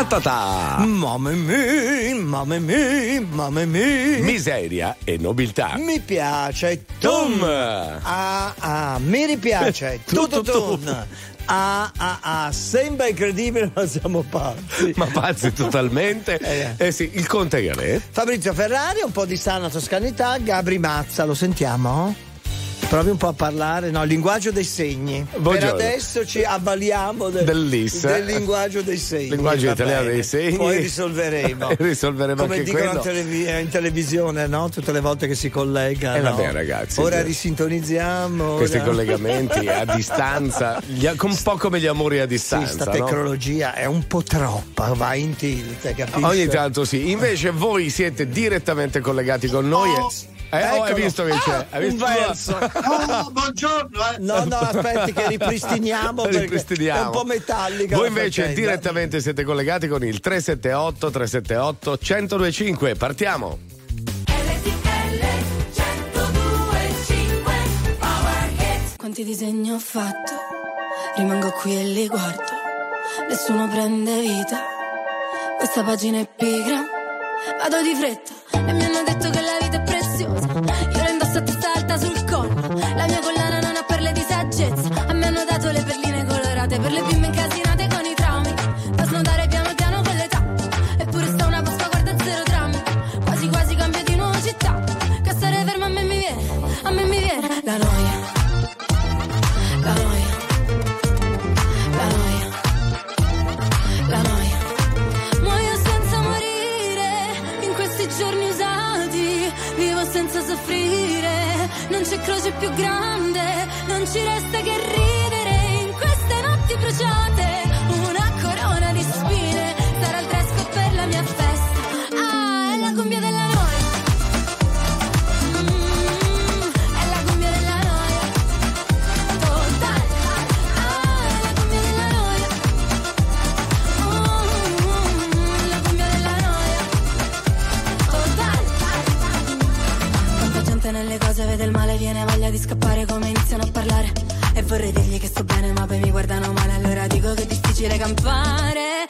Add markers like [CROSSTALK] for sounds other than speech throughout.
Ta ta ta. Mamma mia, mamma mia, mamma mia. Miseria e nobiltà. Mi piace. Tum. Tum. Ah, ah, mi ripiace. [LAUGHS] Tu, tu, Tutto tu. tum. Ah, ah, ah, sembra incredibile, ma siamo pazzi. Ma pazzi totalmente. [LAUGHS] Eh. Eh sì, il conte Galè. Fabrizio Ferrari, un po' di sana toscanità, Gabri Mazza, lo sentiamo? Provi un po' a parlare, no, il linguaggio dei segni. Buongiorno. Per adesso ci avvaliamo del, del linguaggio dei segni. Linguaggio va italiano bene. dei segni. Poi risolveremo. [LAUGHS] Risolveremo Come anche dicono in, televi- in televisione, no? Tutte le volte che si collega. Eh, no? vabbè, ragazzi. Ora risintonizziamo. Questi ora- collegamenti a [LAUGHS] distanza, gli- un po' come gli amori a Sì, distanza. sta no? tecnologia è un po' troppa, va in tilt, capisci? Ogni tanto sì. Invece voi siete direttamente collegati con noi. Oh, e- eh, oh, hai visto che c'è? Ah, Hai visto? un verso. Oh, buongiorno, eh. No, no, aspetti che ripristiniamo Ripristiniamo. è un po' metallica. Voi invece faccenda. direttamente siete collegati con il 378 378 1025. Partiamo. Quanti disegni ho fatto, rimango qui e li guardo, nessuno prende vita, questa pagina è pigra, vado di fretta e mi hanno detto che la vita è croce più grande. Non ci resta che ridere viene voglia di scappare come iniziano a parlare. E vorrei dirgli che sto bene, ma poi mi guardano male, allora dico che è difficile campare.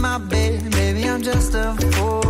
My bed, baby, I'm just a fool.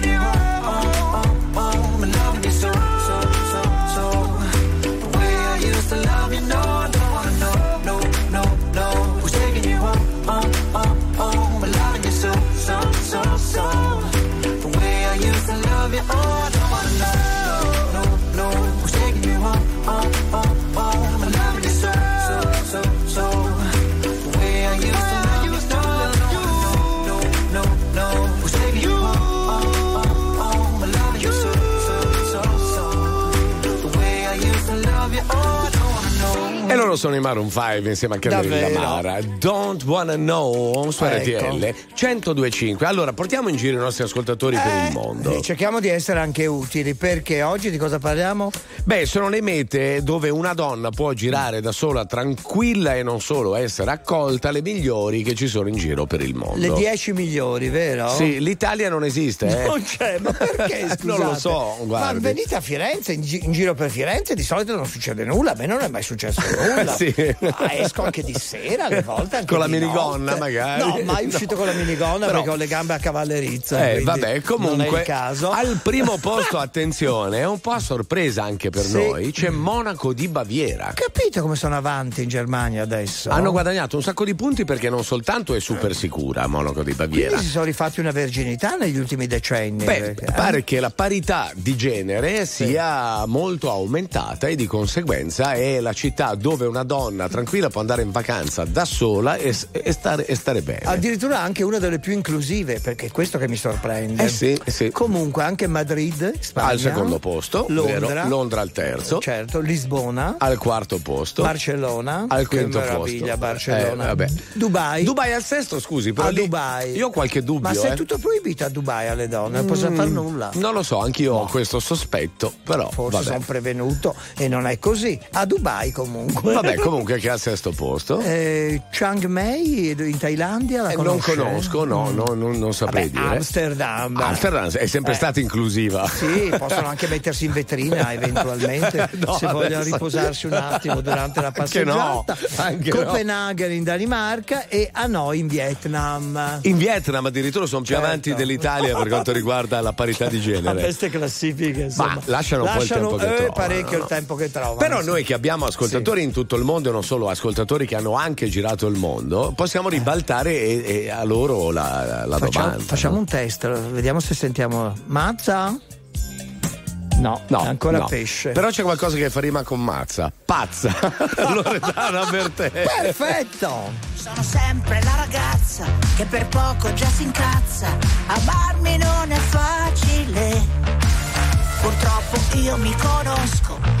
loro sono i Maroon 5 insieme a Davvero? Mara. Don't wanna know su Ecco. RTL 1025. Allora, portiamo in giro i nostri ascoltatori per il mondo. Eh, cerchiamo di essere anche utili perché oggi di cosa parliamo? Beh, sono le mete dove una donna può girare da sola tranquilla e non solo essere accolta, le migliori che ci sono in giro per il mondo. Le 10 migliori, vero? Sì, l'Italia non esiste, eh. Non c'è, ma perché? Scusate? [LAUGHS] non lo so, Ma guardi. venite a Firenze, in, gi- in giro per Firenze di solito non succede nulla, a me non è mai successo nulla. Sì. Ma esco anche di sera, alle volte Con la minigonna, notte. magari. No, mai uscito No. con la minigonna Però- perché ho le gambe a cavallerizza. Eh, vabbè, comunque al primo posto, attenzione, è un po' a sorpresa anche per Sì. noi, c'è Monaco di Baviera. Capito come sono avanti in Germania adesso? Hanno guadagnato un sacco di punti perché non soltanto è super sicura Monaco di Baviera. Quindi si sono rifatti una verginità negli ultimi decenni. Beh, perché- eh? pare che la parità di genere sia molto aumentata e di conseguenza è la città dove una donna tranquilla può andare in vacanza da sola e, e stare, e stare bene. Addirittura anche una delle più inclusive, perché è questo che mi sorprende. Eh sì, sì. Comunque anche Madrid, Spagna, Al secondo posto, Londra, vero? Londra al terzo, certo, Lisbona, al quarto posto, Barcellona, al quinto meraviglia, posto. Barcellona, Eh. Dubai. Dubai al sesto, scusi, però a lì Dubai. Io ho qualche dubbio. Ma se eh. è tutto proibito a Dubai alle donne, non possono fare nulla. Non lo so, anch'io ho questo sospetto, però Forse sono prevenuto e non è così. A Dubai comunque. Vabbè, comunque che è al sesto posto. Eh, Chiang Mai in Thailandia la Eh, non conosco, no, no, non, non saprei Vabbè, dire. Amsterdam. Amsterdam è sempre Eh. stata inclusiva. Sì, possono anche mettersi in vetrina [LAUGHS] eventualmente No, se vogliono riposarsi un attimo durante la [LAUGHS] no, passeggiata. anche no. Copenaghen in Danimarca e Hanoi in Vietnam. In Vietnam addirittura sono più Certo. avanti dell'Italia per quanto riguarda la parità di A genere. [LAUGHS] queste classifiche insomma, Ma lasciano un po' il tempo che eh, trovano, parecchio no? il tempo che trovano. Però sì. noi che abbiamo ascoltatori Sì. in in tutto il mondo e non solo ascoltatori che hanno anche girato il mondo, possiamo ribaltare e, e a loro la, la Facciamo, domanda. facciamo un test, vediamo se sentiamo. Mazza? No, No, ancora no. pesce. Però c'è qualcosa che fa rima con mazza. Pazza. [LAUGHS] Loredana per te. Perfetto! Sono sempre la ragazza che per poco già si incazza. Amarmi non è facile. Purtroppo io mi conosco.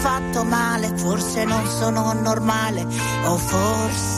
fatto male, forse non sono normale, o forse,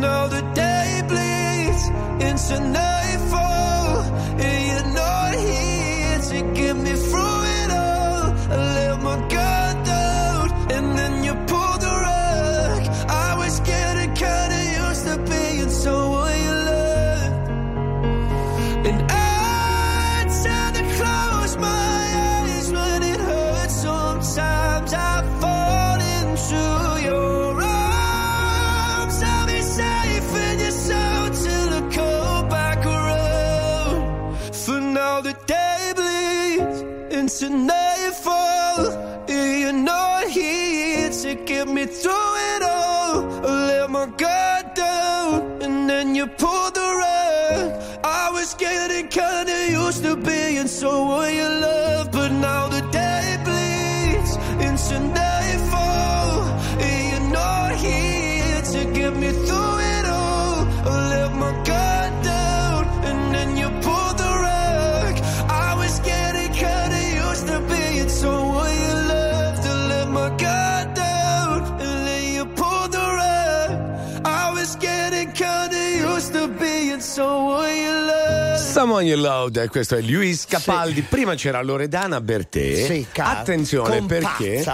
Now the day bleeds into nightfall, and you're not here to get me through it all. I let my guard to know Someone You Loved, questo è Luis Capaldi. Prima c'era Loredana Bertè. Sì, ca- Attenzione perché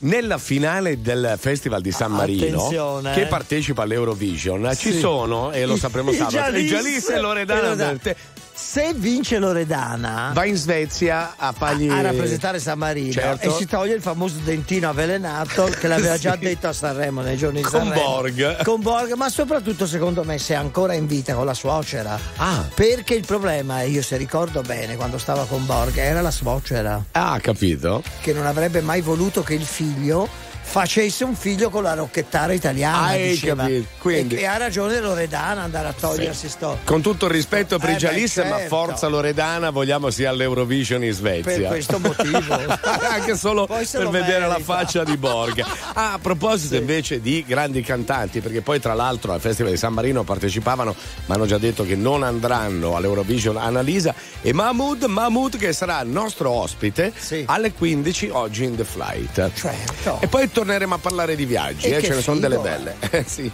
nella finale del Festival di San Marino, Attenzione. che partecipa all'Eurovision, ci Sì. sono, e lo sapremo I sabato, Giallis e Loredana Loredana. Bertè. Se vince Loredana Va in Svezia a fargli. a rappresentare San Marino Certo. e si toglie il famoso dentino avvelenato che l'aveva già [LAUGHS] Sì. detto a Sanremo nei giorni di Con Sanremo. Borg. Con Borg, ma soprattutto secondo me se è ancora in vita con la suocera. Ah. Perché il problema, io se ricordo bene quando stava con Borg, era la suocera Ah, capito? che non avrebbe mai voluto che il figlio facesse un figlio con la rocchettara italiana. Hai diceva. quindi- E, ha ragione Loredana andare a togliersi sto. Con tutto il rispetto per Eh Giallis, beh, ma certo. forza Loredana, vogliamo sia all'Eurovision in Svezia. Per questo motivo. [LAUGHS] Anche solo per vedere la merita. faccia di Borg. Ah, a proposito invece di grandi cantanti, perché poi tra l'altro al Festival di San Marino partecipavano, ma hanno già detto che non andranno all'Eurovision Annalisa e Mahmood, Mahmood che sarà nostro ospite Sì. alle 15 oggi in The Flight. Certo. E poi torneremo a parlare di viaggi, eh, ce ne sono delle belle. [LAUGHS] Eh, sì.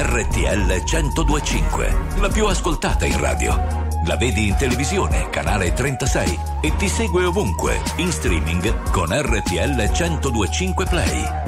RTL 1025, la più ascoltata in radio. La vedi in televisione, canale 36 e ti segue ovunque, in streaming con RTL 1025 Play.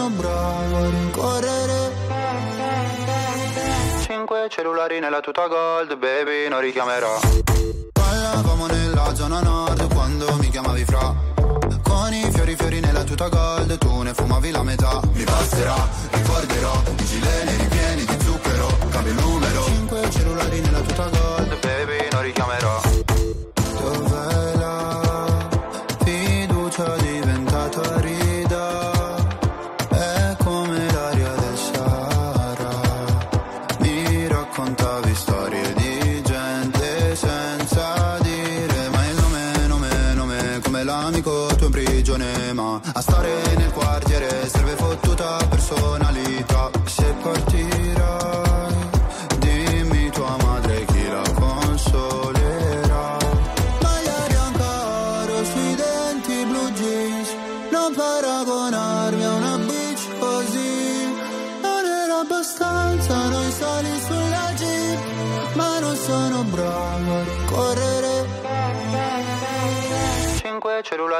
sono bravo a rincorrere Cinque cellulari nella tuta gold, baby, non richiamerò. Parlavamo nella zona nord quando mi chiamavi fra. Con i fiori fiori nella tuta gold, tu ne fumavi la metà. Mi passerà, ricorderò, i gileni ripieni di zucchero, cambio il numero. Cinque cellulari nella tuta gold, baby, non richiamerò.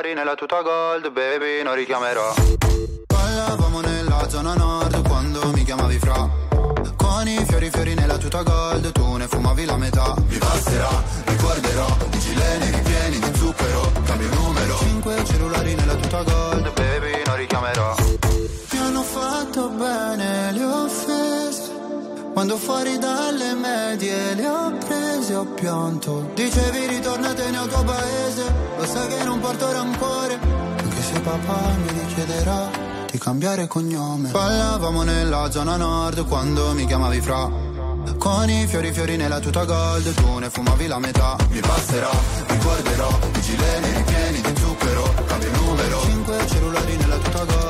Cellulari nella tuta gold baby non richiamerò. Parlavamo nella zona nord quando mi chiamavi fra. Con i fiori fiori nella tuta gold tu ne fumavi la metà. Mi passerà, ricorderò, i gileni ripieni di zucchero Cambio numero. Cinque cellulari nella tuta gold baby non richiamerò. Mi hanno fatto bene le offese Quando fuori dalle medie le ho prese se ho pianto. Dicevi ritornatene al tuo paese Lo sai che non porto rancore Anche se papà mi richiederà Di cambiare cognome. Ballavamo nella zona nord Quando mi chiamavi fra. Con i fiori fiori nella tuta gold Tu ne fumavi la metà. Mi passerà, ricorderò I gileni ripieni di zucchero Cambio numero. Cinque cellulari nella tuta gold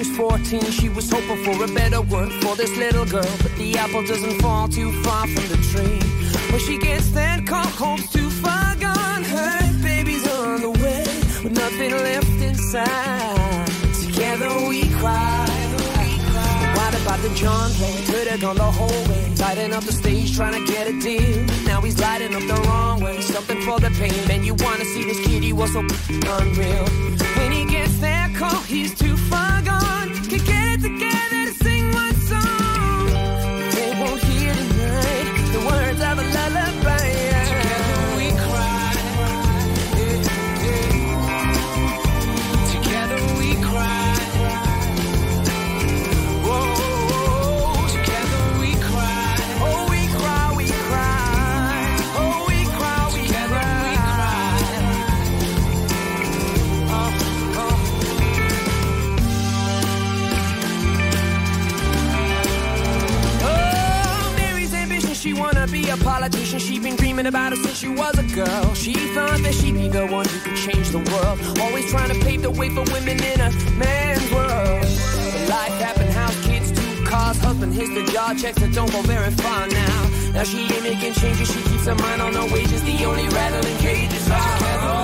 Was 14. She was hoping for a better world for this little girl. But the apple doesn't fall too far from the tree. When she gets that call, hope's too far gone. Her baby's on the way with nothing left inside. Together we cry. What about the John play? Could have gone the whole way. Lighting up the stage, trying to get a deal. Now he's lighting up the wrong way. Something for the pain. Man, you wanna see this kid? He was so unreal. When he gets that call, he's too far of a lullaby. Be a politician. She been dreaming about it since she was a girl. She thought that she'd be the one who could change the world. Always trying to pave the way for women in a man's world. But life happened, house, kids, two cars, husband hits the job, checks that don't go very far now. Now she ain't making changes, she keeps her mind on her wages. The only rattling cages are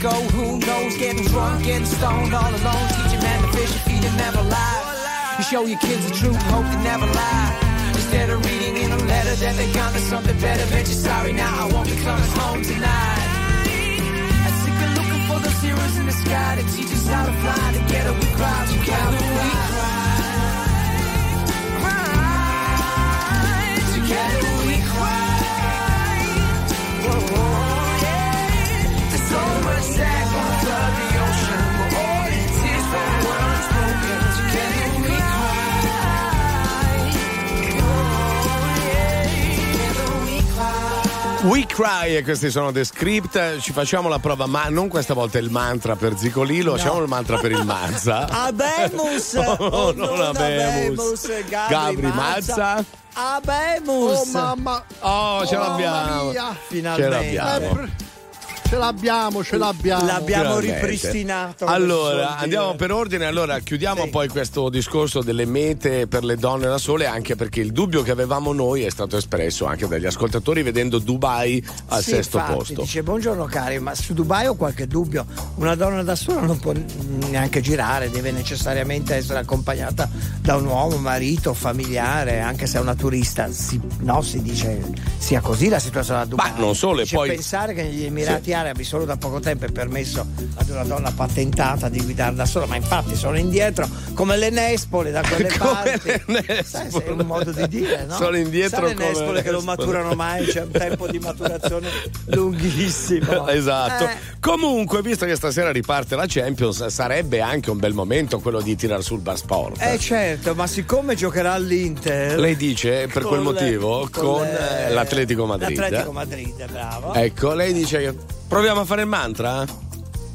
go. Who knows? Getting drunk, getting stoned all alone. Teach a man to fish feed him never lie. You show your kids the truth, hope they never lie. Instead of reading in a letter that they got to something better, bet you're sorry now. I won't be coming home tonight. I'm sick of looking for those heroes in the sky to teach us how to fly. Together we cry, together we. Cry. Together we cry. We Cry e questi sono The Script, ci facciamo la prova, ma non questa volta il mantra per Zicolilo, facciamo il mantra per il Mazza. [LAUGHS] Abemus! [LAUGHS] No, Oh, non Abemus. Gabri, Gabri Mazza. Abemus! Oh mamma! Oh, ce Oh, l'abbiamo. mamma mia. Ce Finalmente. l'abbiamo. Ce l'abbiamo, ce l'abbiamo. L'abbiamo Finalmente. ripristinato. Allora, andiamo per ordine. Allora, chiudiamo Sì. poi questo discorso delle mete per le donne da sole, anche perché il dubbio che avevamo noi è stato espresso anche dagli ascoltatori vedendo Dubai al Sì, sesto infatti, posto. Dice buongiorno cari, ma su Dubai ho qualche dubbio. Una donna da sola non può neanche girare, deve necessariamente essere accompagnata da un uomo, marito, familiare, anche se è una turista. Si, no, si dice sia così la situazione a Dubai. Ma non solo, e poi- pensare che negli Emirati Sì. Accompagnare, solo da poco tempo è permesso ad una donna patentata di guidare da sola, ma infatti sono indietro come le nespole da quelle [LAUGHS] Come parti. Sai, nespole. è un modo di dire, no? Sono indietro Sai le nespole le che non nespole. maturano mai, c'è un tempo di maturazione lunghissimo. [LAUGHS] Esatto. Eh, Comunque, visto che stasera riparte la Champions, sarebbe anche un bel momento quello di tirar sul bar sport. eh, certo, ma siccome giocherà all'Inter. Lei dice per quel con le- motivo con, le- eh, l'Atletico Madrid. L'Atletico Madrid, bravo. Ecco, lei dice che proviamo a fare il mantra?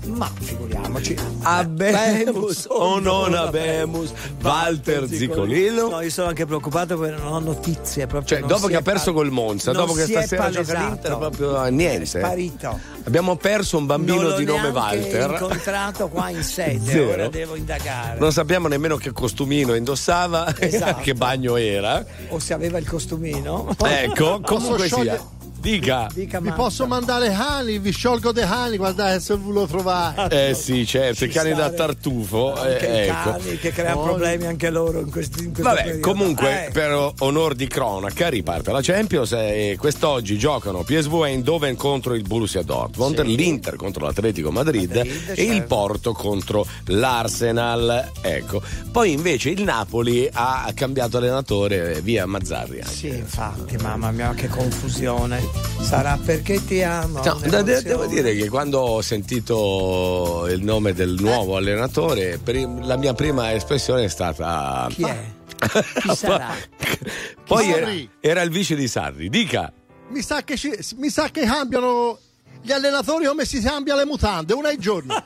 Ma figuriamoci. Abemus o non abemus, Walter Zicolino. No, io sono anche preoccupato perché non ho notizie. Proprio Cioè, non dopo che è ha perso pa- col Monza, dopo che è stasera gioca l'Inter, proprio a niente. Sparito. Abbiamo perso un bambino l'ho di nome Walter. incontrato qua in sede, Zero. ora devo indagare. Non sappiamo nemmeno che costumino indossava, [LAUGHS] Esatto. che bagno era. O se aveva il costumino. Ecco, comunque sia. Dica. Dica Vi posso mandare Hani, vi sciolgo dei Hani, guardate se ve lo trovate. Eh sì, certo, i cani da tartufo. Anche eh, i ecco. cani che creano problemi anche loro in, questi, in questo Vabbè, periodo. comunque, Eh, per onor di cronaca, riparte la Champions e quest'oggi giocano PSV Eindhoven contro il Borussia Dortmund, l'Inter contro l'Atletico Madrid, Madrid, e il certo. Porto contro l'Arsenal. Ecco. Poi invece il Napoli ha cambiato allenatore via Mazzarri. anche. Sì, infatti, mamma mia, che confusione. Sarà perché ti amo. No, devo dire che quando ho sentito il nome del nuovo allenatore, prim- la mia prima espressione è stata. Chi è? [LAUGHS] Chi sarà? [LAUGHS] Poi era, era il vice di Sarri, dica. Mi sa che, ci- mi sa che cambiano gli allenatori come si cambia le mutande, una ai giorni. [LAUGHS]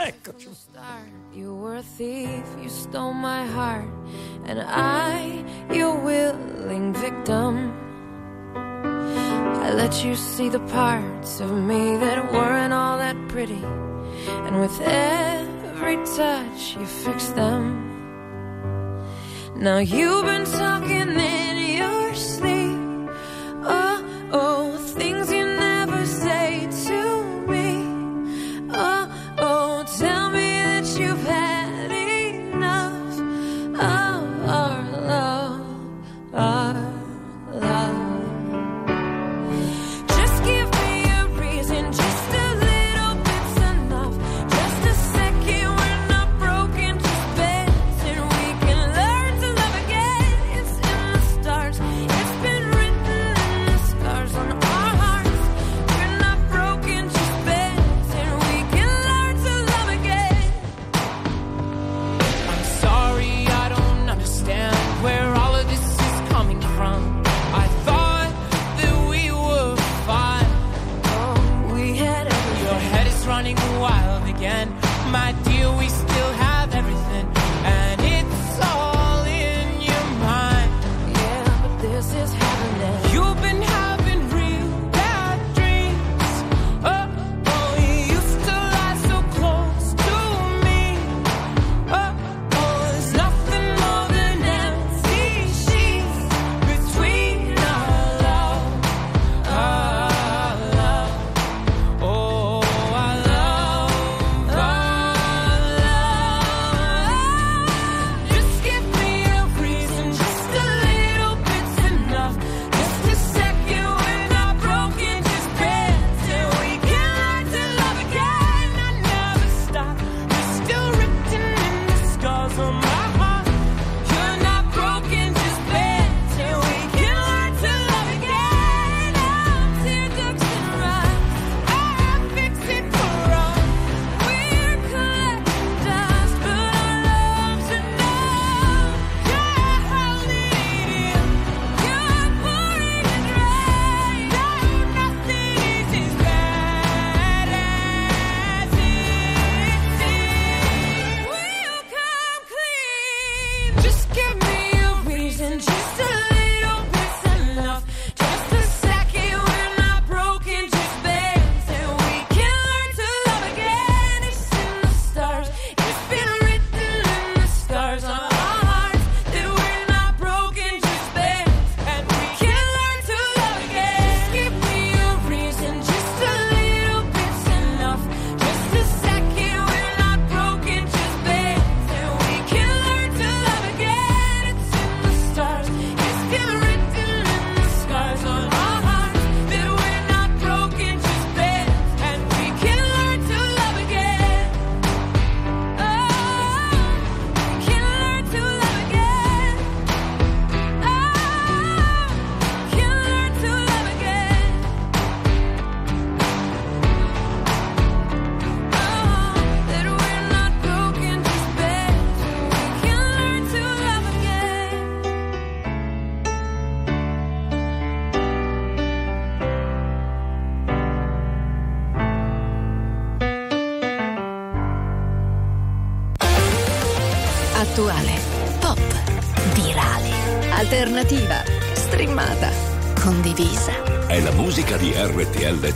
star. You were a thief, you stole my heart, and I, your willing victim. I let you see the parts of me that weren't all that pretty, and with every touch, you fixed them. Now you've been talking in your sleep. Oh, oh, things you never say to me. Oh, oh, tell me that you've had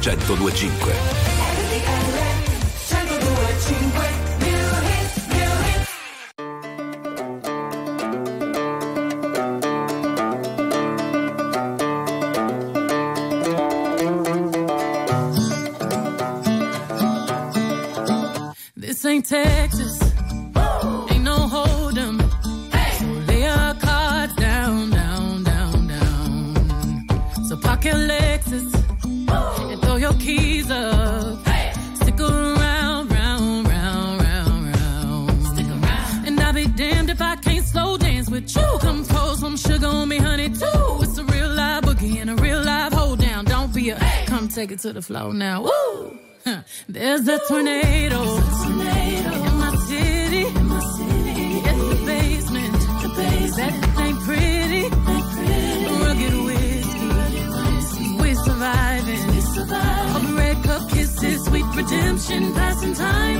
1025. It to the floor now. Woo! [LAUGHS] There's a tornado. In my city. In my city. The basement. That ain't pretty. Rugged whiskey. We're surviving. Of red cup kisses, sweet redemption, passing time,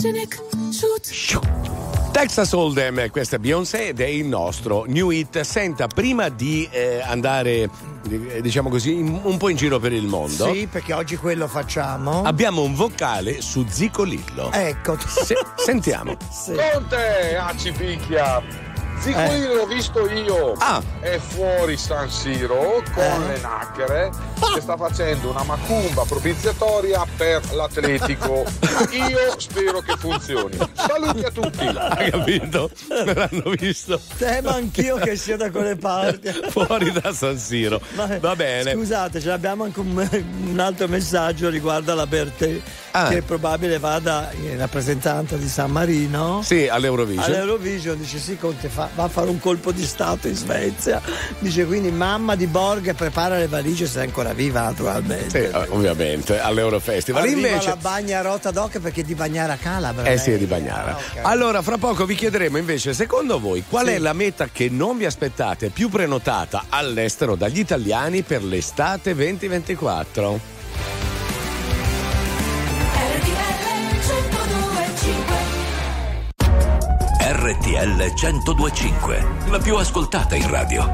Photogenic, shoot. Texas Hold'em, questa è Beyoncé ed è il nostro new hit. Senta, prima di eh, andare, eh, diciamo così, in- un po' in giro per il mondo, Sì, perché oggi quello facciamo. abbiamo un vocale su Zico Lillo. Ecco. Se- sentiamo. [LAUGHS] Conte, ah ci picchia. Zico Eh. l'ho visto io. Ah. È fuori San Siro con Eh. le nacchere che sta facendo una macumba propiziatoria per l'Atletico. [LAUGHS] io spero che funzioni. Saluti a tutti. [LAUGHS] Hai capito? Me l'hanno visto Temo anch'io che sia da quelle parti. [LAUGHS] fuori da San Siro. Ma- Va bene. Scusate, ce l'abbiamo anche un, un altro messaggio riguardo alla Bertè, Ah. che è probabile vada in rappresentanza di San Marino. Sì, all'Eurovision. All'Eurovision dice sì, Conte fa va a fare un colpo di stato in Svezia. Dice quindi mamma di Borg prepara le valigie se è ancora viva naturalmente. Sì, eh, ovviamente all'Eurofestival. Arriva Invece, la bagna rota d'oca perché è di Bagnara Calabra. Eh sì, è di Bagnara. Ah, ok. Allora, fra poco vi chiederemo invece, secondo voi, qual Sì. è la meta che non vi aspettate più prenotata all'estero dagli italiani per l'estate 2024? RTL 1025, la più ascoltata in radio.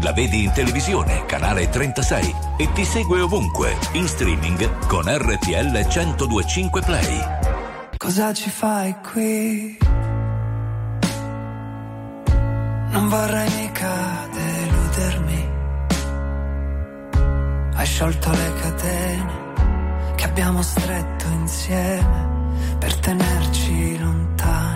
La vedi in televisione, canale 36 e ti segue ovunque, in streaming con RTL 1025 Play. Cosa ci fai qui? Non vorrei mica deludermi. Hai sciolto le catene che abbiamo stretto insieme per tenerci lontani.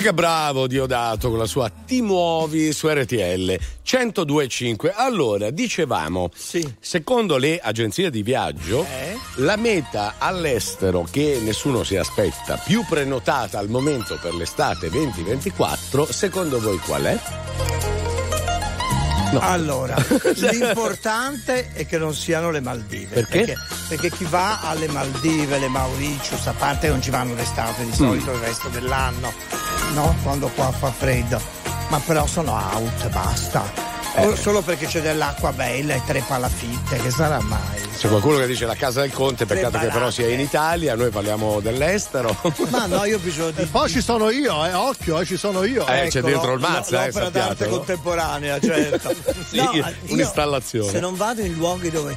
Che bravo Diodato con la sua Ti muovi su RTL 1025. Allora, dicevamo, secondo le agenzie di viaggio, la meta all'estero che nessuno si aspetta, più prenotata al momento per l'estate 2024, secondo voi qual è? No. Allora, [LAUGHS] l'importante è che non siano le Maldive. Perché? Perché chi va alle Maldive, le Mauritius, a parte non ci vanno d'estate, di solito il resto dell'anno, no? Quando qua fa freddo. Ma però sono out, basta. Eh. Solo perché c'è dell'acqua bella e tre palafitte, che sarà mai? C'è qualcuno che dice la casa del conte, peccato che però sia in Italia, noi parliamo dell'estero. Ma no, io ho bisogno di. E poi ci sono io, eh, occhio, eh, ci sono io. Eh, c'è Eccolo, dentro il Mazza, eh, l'opera d'arte contemporanea, certo. [LAUGHS] Sì, No, io, un'installazione. Se non vado in luoghi dove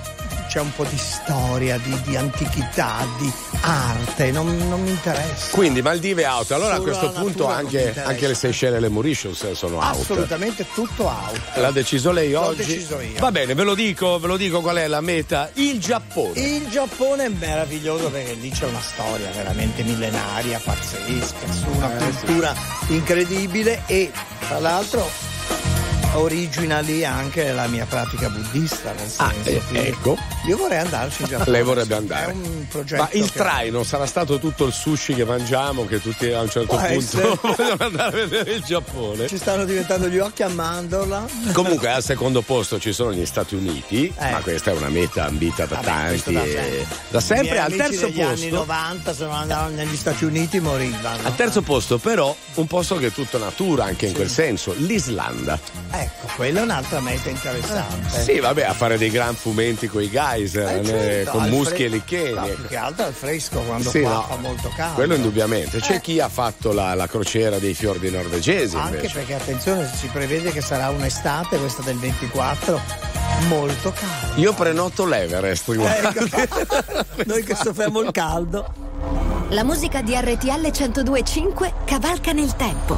c'è un po' di storia, di, di antichità, di arte, non, non mi interessa. Quindi Maldive out. Allora Solo a questo punto anche, anche le Seychelles e le Mauritius sono out. Assolutamente tutto out. L'ha deciso lei L'ho oggi? deciso io. Va bene, ve lo dico, ve lo dico qual è la meta. Il Giappone. Il Giappone è meraviglioso perché lì c'è una storia veramente millenaria, pazzesca, su una cultura incredibile e tra l'altro originali anche la mia pratica buddista. Nel senso, eh, ecco. Io vorrei andarci in Giappone. Lei vorrebbe andare. È un progetto. Ma il che- traino sarà stato tutto il sushi che mangiamo, che tutti a un certo Può punto essere. [LAUGHS] vogliono andare a vedere il Giappone. Ci stanno diventando gli occhi a mandorla. Comunque al secondo posto ci sono gli Stati Uniti, Eh. ma questa è una meta ambita da Vabbè, tanti. da sempre. da sempre al terzo degli anni posto. 90 se non andavano negli Stati Uniti morivano. Al terzo posto, però, un posto che è tutta natura, anche in quel senso, l'Islanda. Ecco, quella è un'altra meta interessante. Sì, vabbè, a fare dei gran fumenti con i geyser, Eh, eh, certo, con al muschi fre- e licheni. No, più che altro al fresco quando Sì, qua no. fa molto caldo. Quello indubbiamente. C'è chi ha fatto la, la crociera dei fiordi norvegesi. Anche invece. perché attenzione, si prevede che sarà un'estate, questa del 24, molto calda. Io prenoto l'Everest, guarda. Ecco. [LAUGHS] Noi che soffriamo il caldo. La musica di RTL 1025 cavalca nel tempo.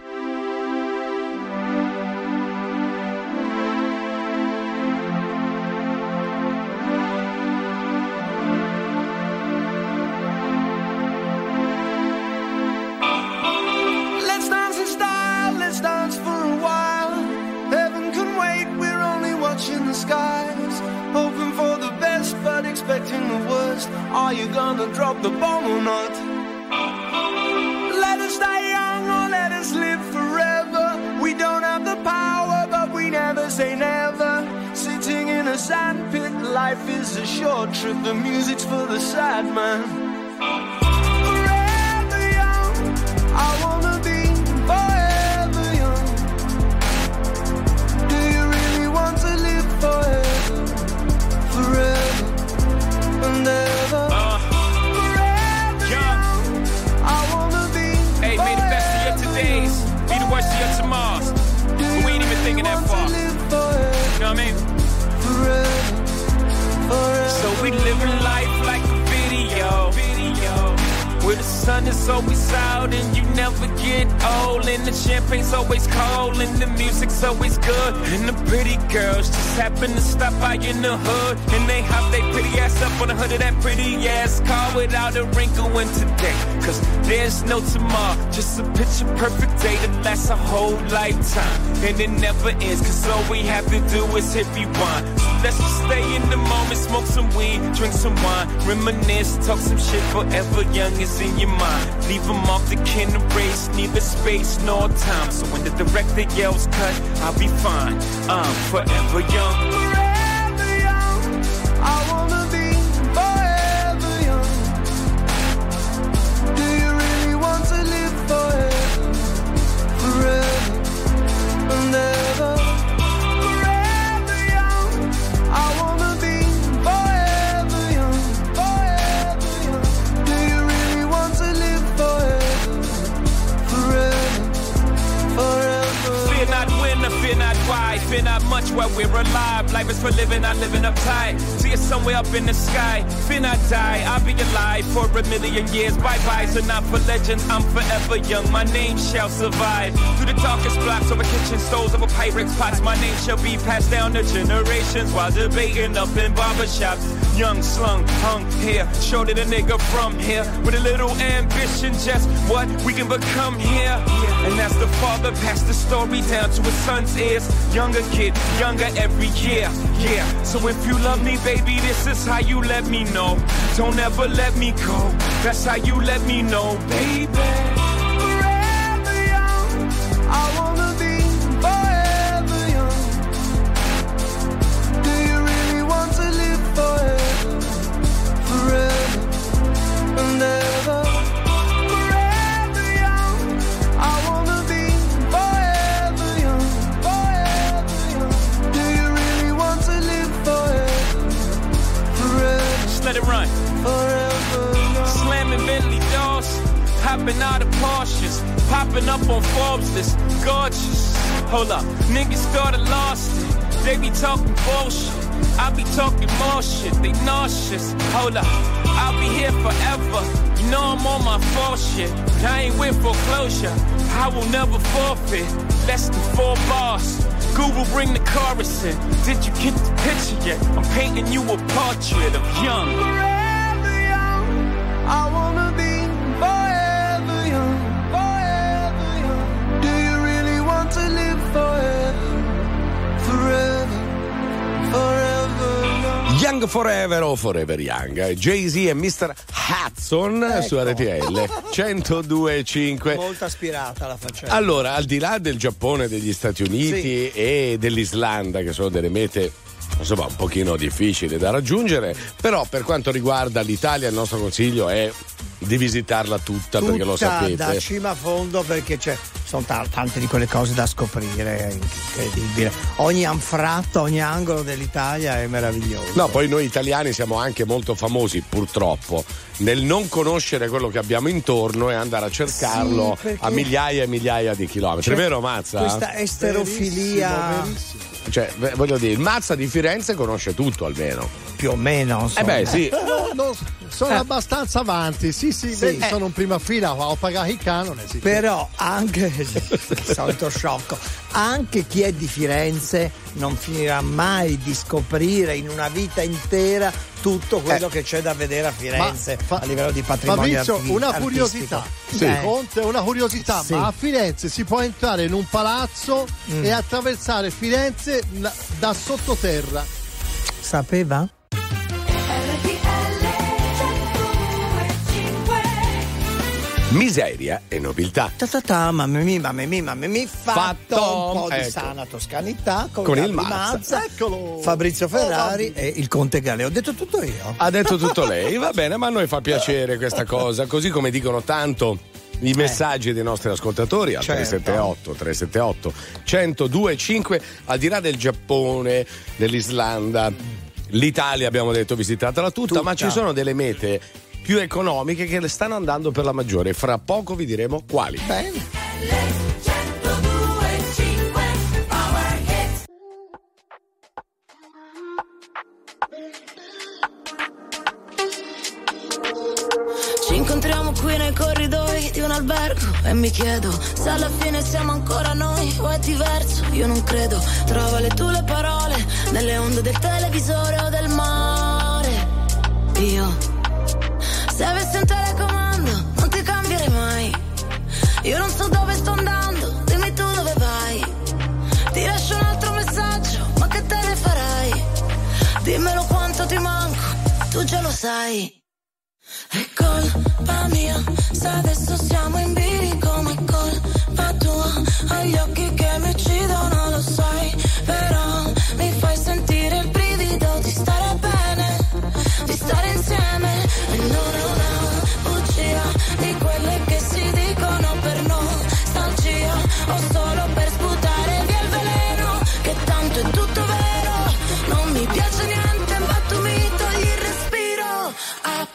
Are you gonna drop the bomb or not? Let us die young or let us live forever. We don't have the power, but we never say never. Sitting in a sandpit, life is a short trip. The music's for the sad man. Forever young, I wanna be forever young. Do you really want to live forever? Forever sun is always out and you never get old. And the champagne's always cold and the music's always good. And the pretty girls just happen to stop by in the hood. And they hop their pretty ass up on the hood of that pretty ass car without a wrinkle in today. Cause there's no tomorrow, just a picture perfect day that lasts a whole lifetime. And it never ends, cause all we have to do is hit rewind. Let's just stay in the moment, smoke some weed, drink some wine, reminisce, talk some shit forever young is in your mind. Leave them off the kin race, neither space nor time. So when the director yells cut, I'll be fine. I'm forever young. Not much while we're alive. Life is for living, not living uptight. See us somewhere up in the sky. Fear not die. I'll be alive for a million years. Bye bye, so not for legends. I'm forever young. My name shall survive. Through the darkest blocks over kitchen stoves, over Pyrex pots. My name shall be passed down to generations while debating up in barbershops. Young, slung, hung here. Shorter the nigga from here. With a little ambition, just what we can become here. And as the father passed the story down to his son's ears. Younger kid, younger every year. Yeah. So if you love me, baby, this is how you let me know. Don't ever let me go. That's how you let me know, baby. Hopping out of Porsches, popping up on Forbes list, gorgeous. Hold up, niggas I lost it. They be talking bullshit. I be talking more shit. They nauseous. Hold up, I'll be here forever. You know I'm on my full shit. I ain't with foreclosure. I will never forfeit. Less than four bars. Google bring the chorus in. Did you get the picture yet? I'm painting you a portrait of young. Forever young, I wanna be young? Forever o Forever Young, Jay-Z e Mr. Hudson Ecco. su RTL 102.5. Molto aspirata la faccenda. Allora, al di là del Giappone, degli Stati Uniti e dell'Islanda, che sono delle mete insomma un pochino difficili da raggiungere, però per quanto riguarda l'Italia il nostro consiglio è di visitarla tutta, perché lo Tutta sapete. da cima a fondo perché c'è, sono ta- tante di quelle cose da scoprire, è incredibile. Ogni anfratto, ogni angolo dell'Italia è meraviglioso. No, poi noi italiani siamo anche molto famosi, purtroppo, nel non conoscere quello che abbiamo intorno e andare a cercarlo Sì, perché- a migliaia e migliaia di chilometri. C'è È vero, Mazza? Questa esterofilia Cioè, voglio dire, il Mazza di Firenze conosce tutto almeno. più o meno. Eh beh, sì. [LAUGHS] No, no, sono Eh. abbastanza avanti, sì, sì, Sì. vedi, Eh. sono in prima fila, ho pagato il canone. Sì. Però anche [LAUGHS] il solito sciocco, anche chi è di Firenze non finirà mai di scoprire in una vita intera tutto quello che c'è da vedere a Firenze a livello di patrimonio Fabrizio, arti- una curiosità. Sì. Eh. Conte, una curiosità, Sì. ma a Firenze si può entrare in un palazzo Mm. e attraversare Firenze da sottoterra. Sapeva? Miseria e nobiltà. Ta ta ta, mamma mia, mamma mia, mamma mia, fatto, Fatto, un po' di ecco. sana toscanità con, Con il Gabri Mazza. Eccolo. Fabrizio Ferrari e il Conte Galeo. Ho detto tutto io. Ha detto tutto lei, va bene, ma a noi fa piacere questa [LAUGHS] cosa, così come dicono tanto i messaggi dei nostri ascoltatori al Certo. 378 378 1025 al di là del Giappone, dell'Islanda, l'Italia abbiamo detto visitatela tutta, Tutta. ma ci sono delle mete più economiche che le stanno andando per la maggiore, fra poco vi diremo quali. Bene. Ci incontriamo qui nei corridoi di un albergo e mi chiedo se alla fine siamo ancora noi o è diverso. Io non credo. Trova le tue le parole nelle onde del televisore o del mare. Io, Io non so dove sto andando, dimmi tu dove vai. Ti lascio un altro messaggio, ma che te ne farai? Dimmelo quanto ti manco, tu già lo sai. È colpa mia, se adesso siamo in bilico, ma è colpa tua. Hai gli occhi che mi uccidono, lo sai, però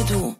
Pompadour.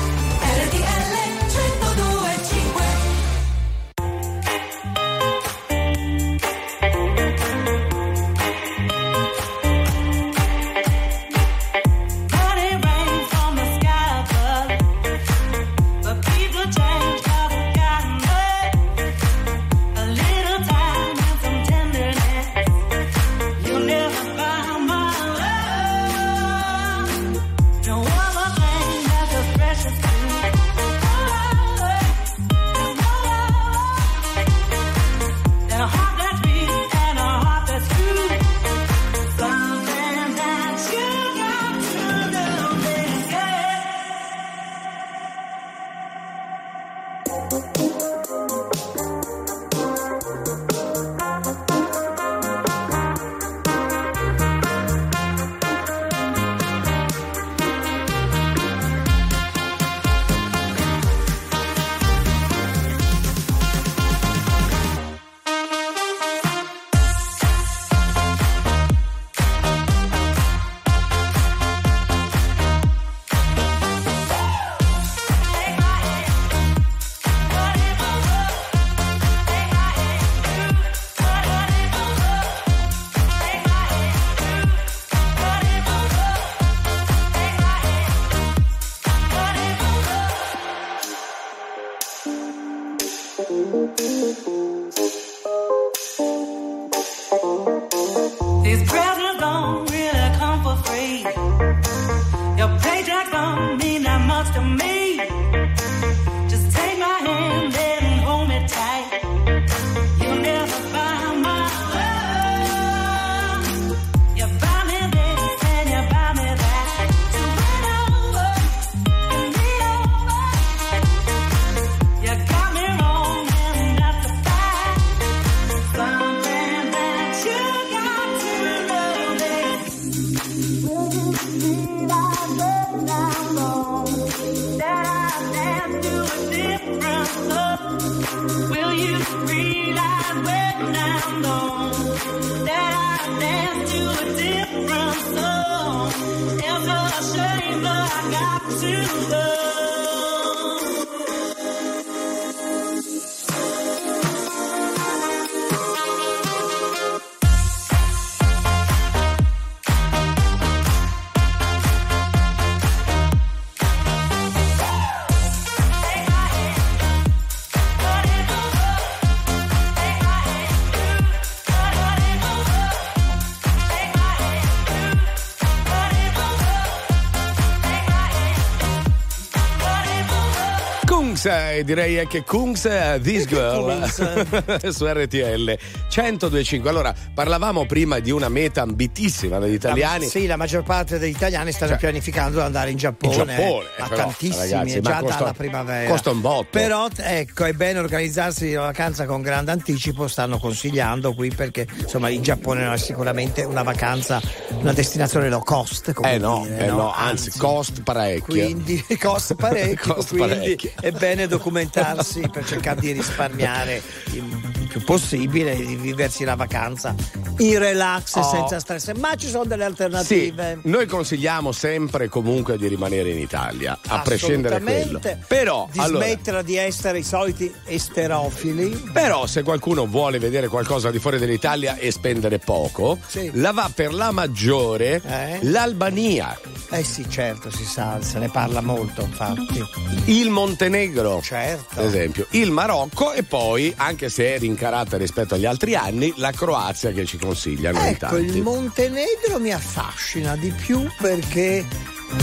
Kungs, eh, direi anche Kungs, eh, This Girl [LAUGHS] su RTL 1025. Allora, parlavamo prima di una meta ambitissima degli italiani. Sì, la maggior parte degli italiani stanno Cioè, pianificando di andare in Giappone. in Giappone, eh, però, tantissimi, ragazzi, già costa- dalla primavera. costa un botto. Però ecco, è bene organizzarsi la vacanza con grande anticipo, stanno consigliando qui perché insomma il Giappone non è sicuramente una vacanza, una destinazione low cost. Come Eh no, dire, eh no, anzi, cost parecchio. Quindi costa parecchio, [LAUGHS] Costa quindi parecchio. è bene documentarsi per cercare di risparmiare il più possibile di viversi la vacanza in relax e Oh. senza stress. Ma ci sono delle Sì, alternative. noi consigliamo sempre e comunque di rimanere in Italia, a prescindere da quello. Però, di allora, smettere di essere i soliti esterofili. Però se qualcuno vuole vedere qualcosa al di fuori dell'Italia e spendere poco, Sì. la va per la maggiore Eh? l'Albania, Eh sì, certo, si sa, se ne parla molto, infatti. il Montenegro, Certo. ad esempio, il Marocco e poi, anche se è rincarata rispetto agli altri anni, la Croazia che ci consigliano Ecco, il Montenegro mi affascina di più perché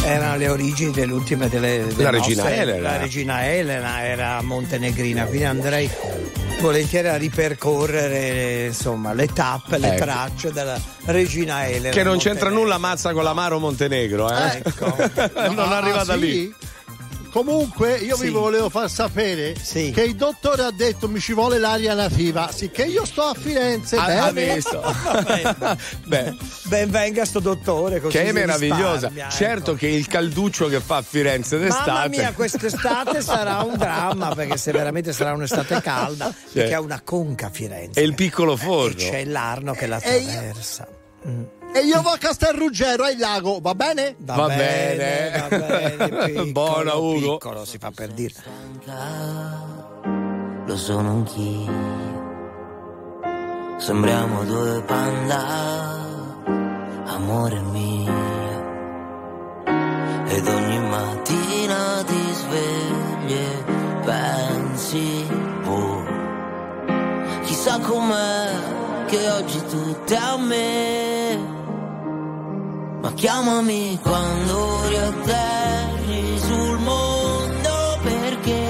erano le origini dell'ultima delle, delle La regina nostre- Elena. La regina Elena era montenegrina, quindi andrei volentieri a ripercorrere insomma le tappe, le Ecco. tracce della regina Elena. Che non c'entra Montenegro. nulla mazza con l'amaro Montenegro, eh? Ecco. [LAUGHS] non Ah, arriva da sì? lì. Comunque io Sì. vi volevo far sapere che il dottore ha detto mi ci vuole l'aria nativa, sicché io sto a Firenze. Ha- ha bene. visto. [LAUGHS] Beh, Ben venga sto dottore così che è meravigliosa. risparmia, Certo che il calduccio che fa a Firenze d'estate. Mamma mia, quest'estate sarà un dramma perché se veramente sarà un'estate calda, perché ha una conca a Firenze. È il piccolo E forno. c'è l'Arno che la E io- attraversa. E io vado a Castelruggero al lago, va bene? Va, Va bene, bene. va bene, [LAUGHS] piccolo, Buona, Ugo. Piccolo si fa per dire. lo sono anch'io. Sembriamo due panda, amore mio. Ed ogni mattina ti svegli e pensi, oh, chissà com'è che oggi tutto è a me. Ma chiamami quando riatterri sul mondo perché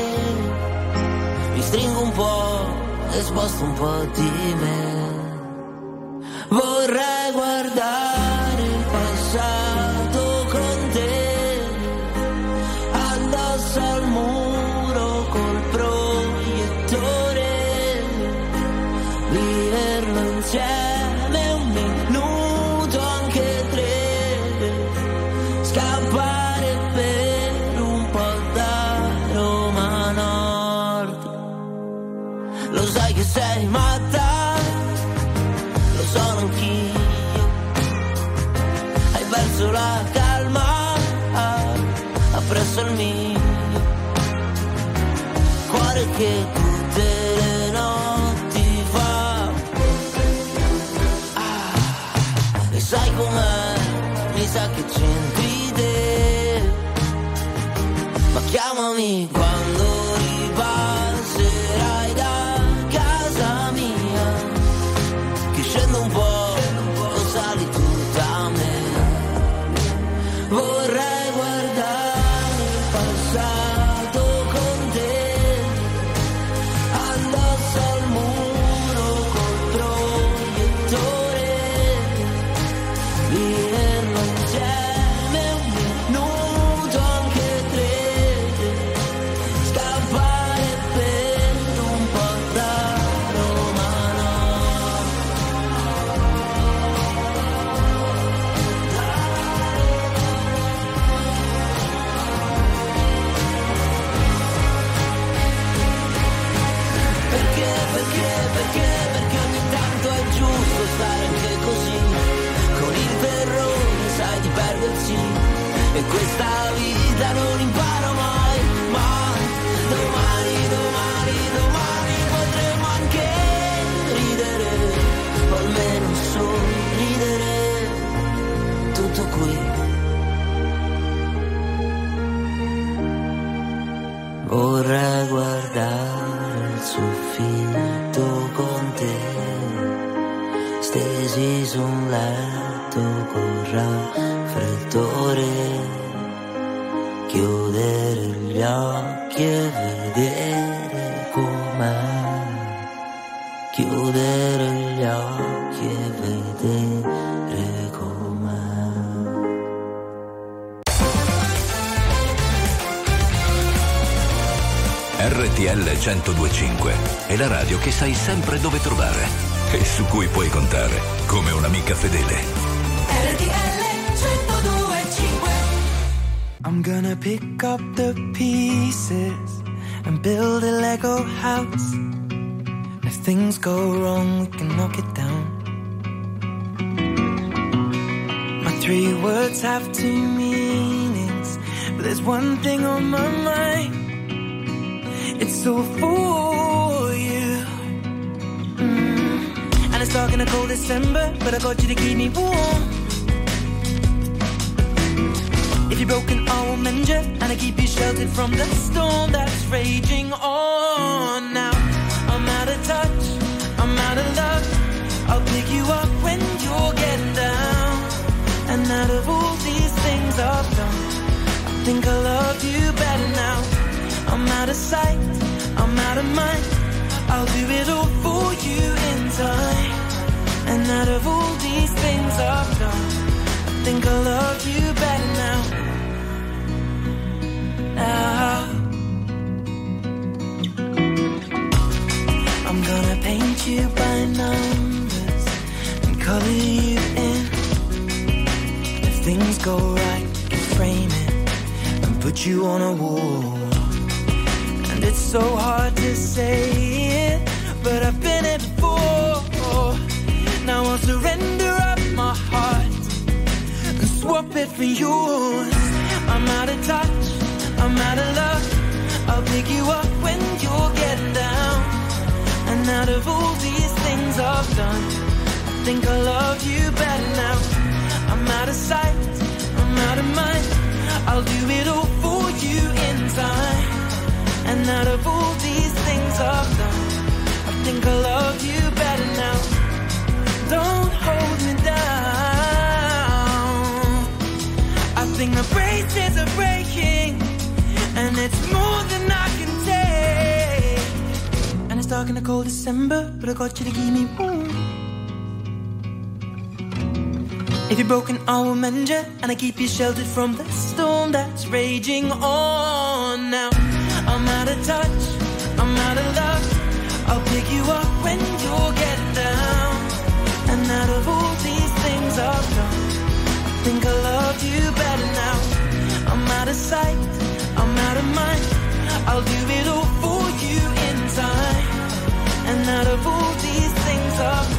mi stringo un po' e sposto un po' di me. Vorrei guardare il passato con te, addosso al muro col proiettore, viverlo insieme sei matta, lo sono anch'io. Hai perso la calma, appresso il mio. Cuore che tutte le notti fa. Ah, e sai com'è? Mi sa che c'entri te. Ma chiamami quando 1025 è la radio che sai sempre dove trovare e su cui puoi contare come un'amica fedele. RTL 1025 I'm gonna pick up the pieces and build a Lego house. If things go wrong, we can knock it down. My three words have two meanings, but there's one thing on my mind. All for you. Mm. And it's dark in a cold December, but I got you to keep me warm. If you're broken, I will mend you, and I keep you sheltered from the storm that's raging on. Now I'm out of touch, I'm out of love. I'll pick you up when you're getting down. And out of all these things I've done, I think I love you better now. I'm out of sight, out of mind. I'll do it all for you in time. And out of all these things I've done, I think I love you better now. Now. I'm gonna paint you by numbers and color you in. If things go right, you frame it and put you on a wall. So hard to say it, but I've been it before. Now I'll surrender up my heart and swap it for yours. I'm out of touch, I'm out of luck. I'll pick you up when you're getting down. And out of all these things I've done, I think I love you better now. I'm out of sight, I'm out of mind. I'll do it all for you in time. And out of all these things I've done, I think I love you better now. Don't hold me down. I think the braces are breaking, and it's more than I can take. And it's dark in the cold December, but I got you to keep me warm. If you're broken, I will mend you, and I keep you sheltered from the storm that's raging on. Now out of touch, I'm out of love. I'll pick you up when you're getting down. And out of all these things I've done, I think I love you better now. I'm out of sight, I'm out of mind. I'll do it all for you in time. And out of all these things I've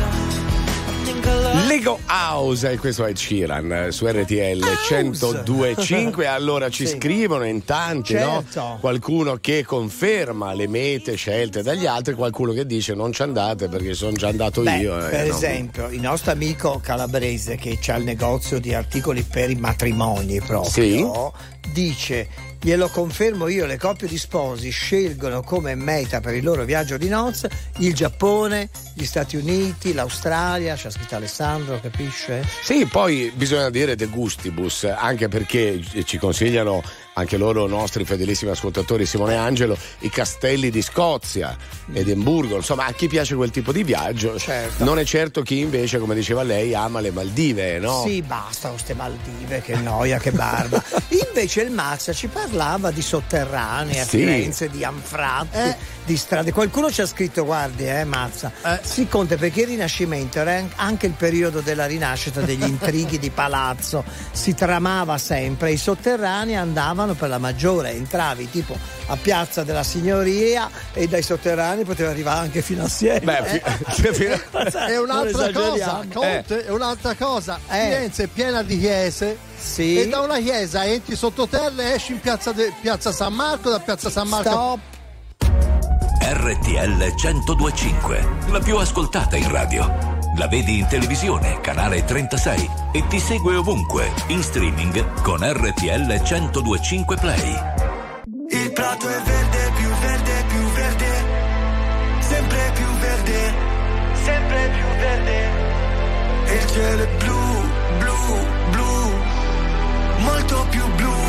Lego House, e questo è Ciran eh, su RTL 1025. [LAUGHS] Allora ci Sì. scrivono in tanti, Certo. no? Qualcuno che conferma le mete scelte dagli altri, qualcuno che dice non ci andate perché sono già andato Beh, io. eh, per no. esempio, il nostro amico calabrese che ha il negozio di articoli per i matrimoni proprio, Sì. dice glielo confermo io, le coppie di sposi scelgono come meta per il loro viaggio di nozze il Giappone, gli Stati Uniti, l'Australia, c'ha scritto Alessandro, capisce? Sì, poi bisogna dire de gustibus, anche perché ci consigliano anche loro nostri fedelissimi ascoltatori Simone e Angelo i castelli di Scozia, Edimburgo, insomma a chi piace quel tipo di viaggio Certo. non è certo chi invece come diceva lei ama le Maldive, no? Sì, basta queste Maldive, che noia, che barba. [LAUGHS] Invece il Mazza ci parlava di sotterranei a Sì. Firenze, di anfratti, di strade. Qualcuno ci ha scritto, guardi, eh, Mazza, si conta perché il Rinascimento era anche il periodo della rinascita degli [LAUGHS] intrighi di palazzo, si tramava sempre, i sotterranei andavano per la maggiore, entravi tipo a Piazza della Signoria e dai sotterranei poteva arrivare anche fino [LAUGHS] a Siena. Beh, eh. fi- È un'altra cosa. Conte, è un'altra cosa. Eh. Firenze è piena di chiese. Sì. E da una chiesa entri sottoterra e esci in piazza, de- piazza San Marco, da piazza San Marco. Stop. RTL 1025, la più ascoltata in radio. La vedi in televisione, canale 36 e ti segue ovunque, in streaming con RTL 1025 Play. Il prato è verde, più verde, più verde, sempre più verde, sempre più verde. Il cielo è blu, blu, blu, molto più blu,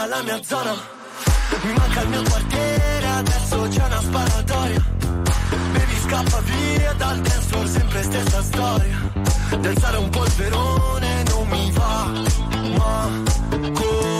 manca la mia zona, mi manca il mio quartiere, adesso c'è una sparatoria. Bevi scappa via dal dance sempre stessa storia. Danzare un polverone non mi va, ma... Con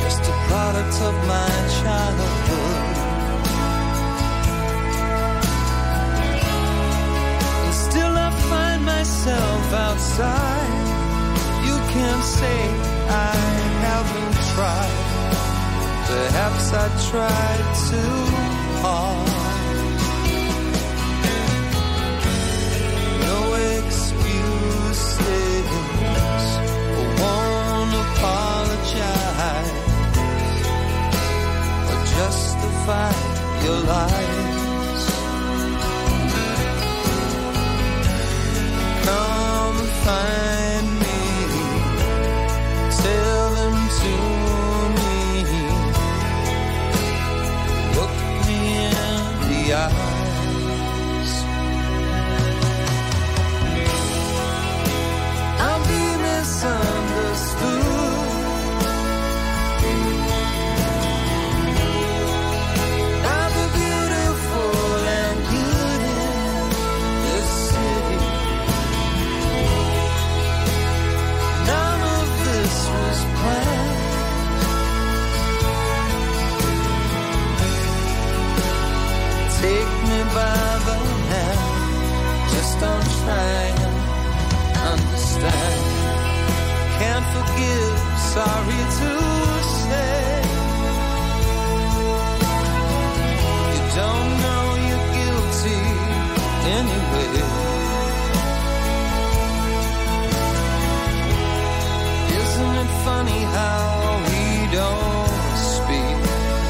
Just a product of my childhood. And still I find myself outside. You can't say I haven't tried. Perhaps I tried to. fight your lies. Come find me, tell them to me, look me in the eye. Funny how we don't speak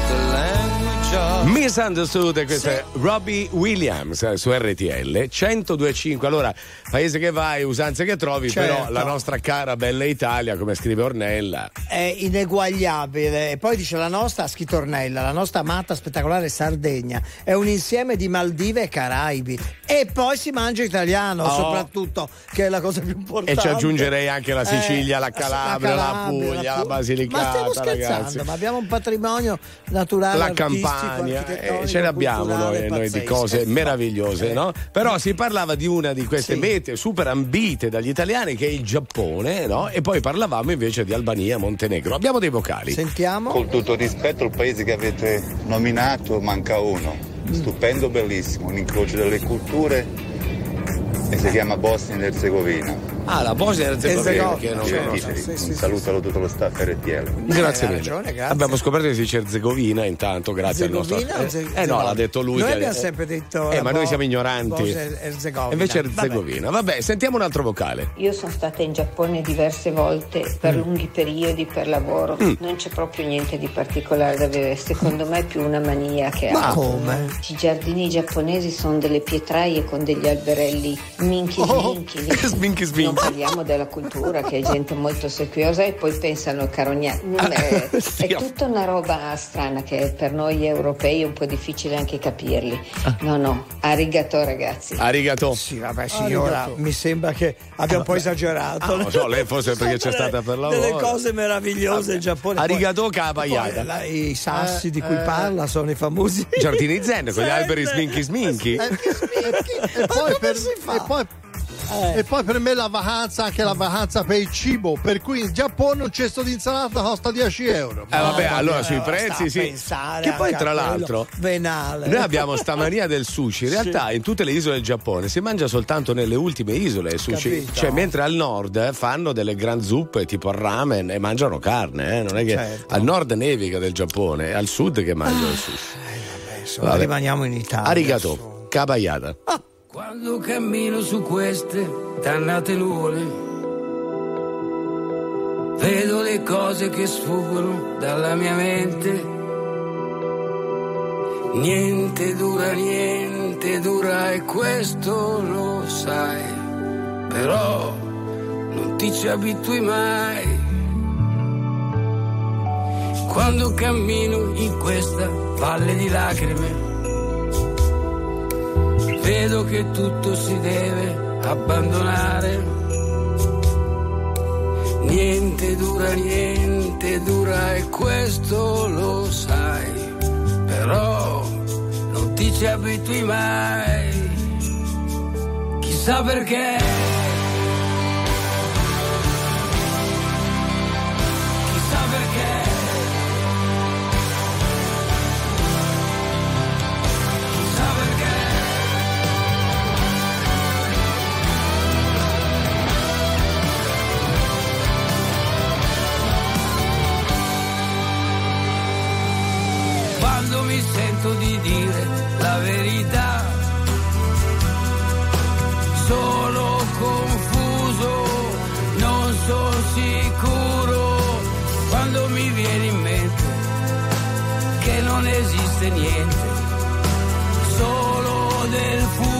the language of Misunderstood, questo è Robbie Williams eh, su RTL 1025. Allora, paese che vai, usanze che trovi, Certo. però la nostra cara bella Italia, come scrive Ornella, È ineguagliabile. E poi dice la nostra, ha scritto Ornella, la nostra amata spettacolare Sardegna. È un insieme di Maldive e Caraibi. E poi si mangia italiano, Oh. soprattutto, che è la cosa più importante. E ci aggiungerei anche la Sicilia, Eh, la Calabria, la Puglia, la Pu- Basilicata, Ma stiamo scherzando, ragazzi. ma abbiamo un patrimonio naturale. la Campania, eh, ce ne abbiamo noi, noi di cose meravigliose, no? Però si parlava di una di queste Sì. mete super ambite dagli italiani che è il Giappone, no? E poi parlavamo invece di Albania, Montenegro. Abbiamo dei vocali. Sentiamo. Con tutto rispetto, il paese che avete nominato manca uno. Stupendo, bellissimo, un incrocio delle culture e si chiama Bosnia ed Erzegovina. Ah, la Bosnia e Erzegovina, che non conosco. un saluto a tutto lo staff RTL. Grazie ha mille. ragione, grazie. Abbiamo scoperto che si dice Erzegovina intanto, grazie al nostro. Erzegovina o Eh, eh no, l'ha detto lui. Noi abbiamo sempre detto. Eh, ma noi siamo ignoranti. Bosnia e Erzegovina. Invece Vabbè. Erzegovina. Vabbè, sentiamo un altro vocale. Io sono stata in Giappone diverse volte per Mm. lunghi periodi per lavoro. Mm. Non c'è proprio niente di particolare da vedere. Secondo me è più una mania che Ma altro. come? I giardini giapponesi sono delle pietraie con degli alberelli minchi Oh, [LAUGHS] sminchi. sminchi sminchi. Non parliamo della cultura che è gente molto ossequiosa e poi pensano. Non è, [LAUGHS] tutta una roba strana che per noi europei è un po' difficile anche capirli. Ah. No, no, arigato ragazzi. Arigato. Sì, vabbè, signora, Arigato. mi sembra che abbia un po' esagerato. Ah, non so, lei forse perché c'è stata per lavoro. Delle cose meravigliose in Giappone. Arigato la- I sassi di cui Eh, eh. parla sono i famosi Giardini zen con gli alberi sminchi sminchi. e, poi per, e poi- Eh. e poi per me la vacanza, anche la vacanza per il cibo, per cui in Giappone un cesto di insalata costa 10 euro. Eh, vabbè, Mamma allora sui prezzi sì. Che poi tra l'altro venale. noi abbiamo sta mania del sushi. In realtà in tutte le isole del Giappone si mangia soltanto nelle ultime isole il sushi. Capito. Cioè, mentre al nord eh, fanno delle gran zuppe tipo il ramen e mangiano carne, eh. Non è che Certo. al nord nevica del Giappone, è al sud che mangiano il sushi. Insomma, Vabbè. rimaniamo in Italia. Arigato, cabaiata. Quando cammino su queste dannate nuvole, vedo le cose che sfuggono dalla mia mente. Niente dura, niente dura e questo lo sai, però non ti ci abitui mai. Quando cammino in questa valle di lacrime, Vedo che tutto si deve abbandonare. Niente dura, niente dura e questo lo sai. Però non ti ci abitui mai. Chissà perché. Sento di dire la verità. Sono confuso, non sono sicuro quando mi viene in mente che non esiste niente, solo del fumo,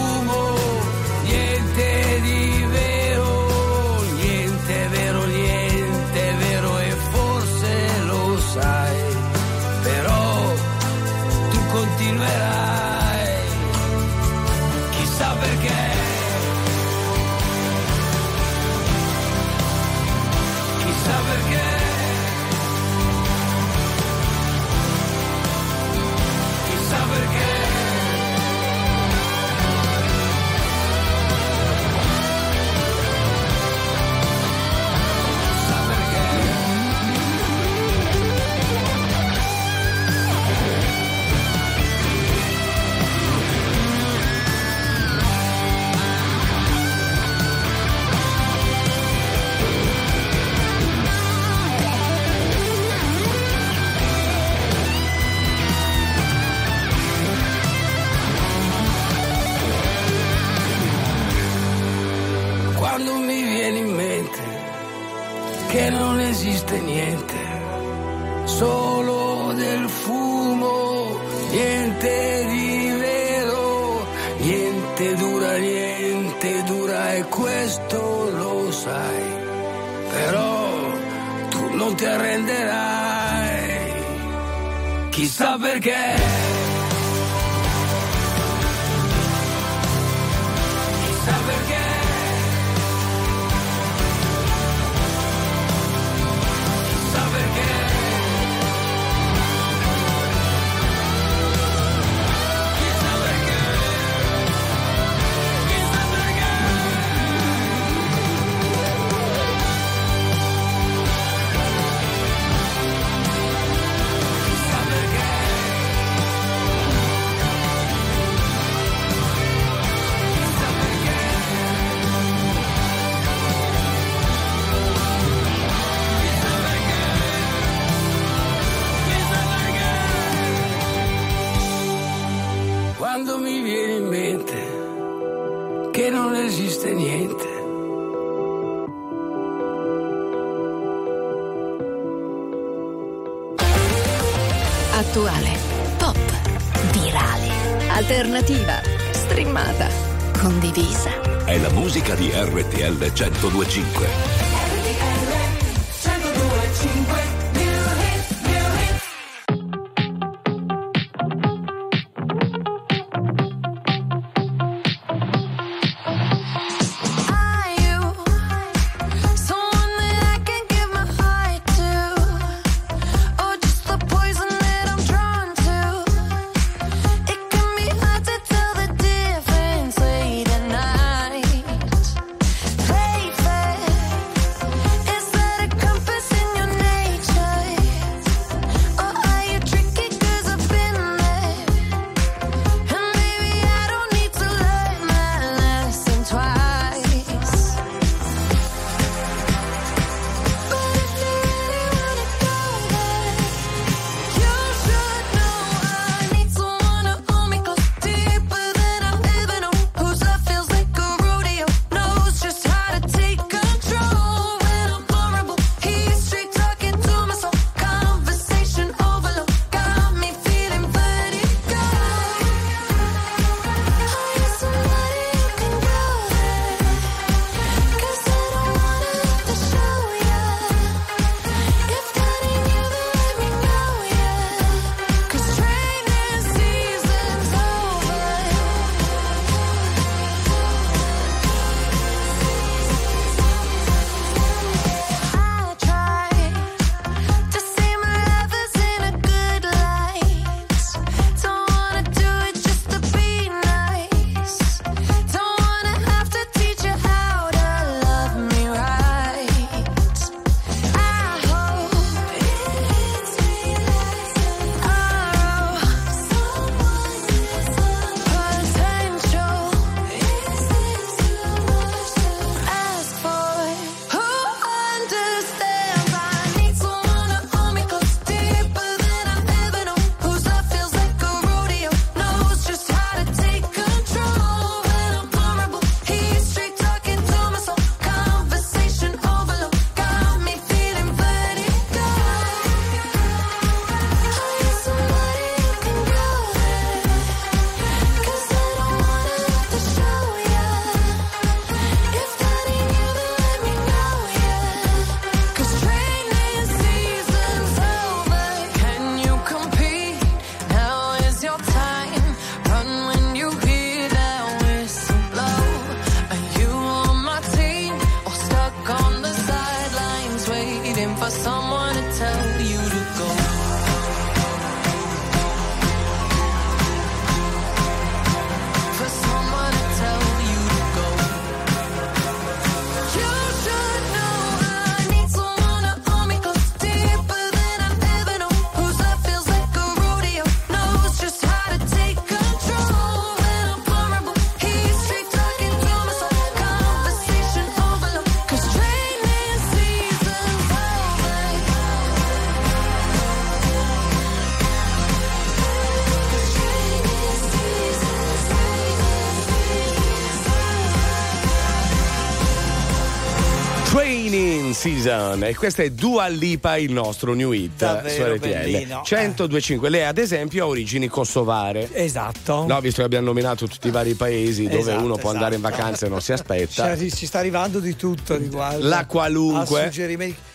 Season e questa è Dua Lipa il nostro new hit Davvero su RTL bellino, 1025 lei ad esempio ha origini kosovare Esatto. no visto che abbiamo nominato tutti i vari paesi dove Esatto, uno può andare in esatto. vacanza e non si aspetta Cioè, ci sta arrivando di tutto riguardo. La qualunque.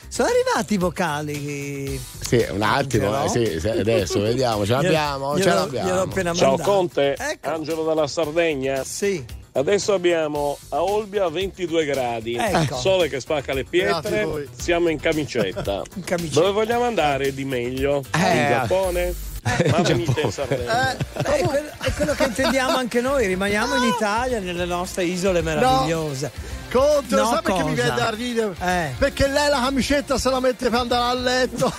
Sono arrivati i vocali. sì un attimo eh, sì, adesso vediamo ce l'abbiamo ce Glielo- l'abbiamo gliel'ho appena Ciao mandato. Conte, Ecco. Angelo dalla Sardegna. Sì. Adesso abbiamo a Olbia 22 gradi, Ecco. sole che spacca le pietre, siamo in camicetta. [LAUGHS] In camicetta. Dove vogliamo andare di meglio? Eh. In Giappone? Ma venite in Sardegna. Beh, è, quello, è quello che intendiamo anche noi, rimaniamo in Italia, nelle nostre isole meravigliose. Conte, lo No, sai perché mi cosa? viene a ridere? Eh. Perché lei la camicetta se la mette per andare a letto.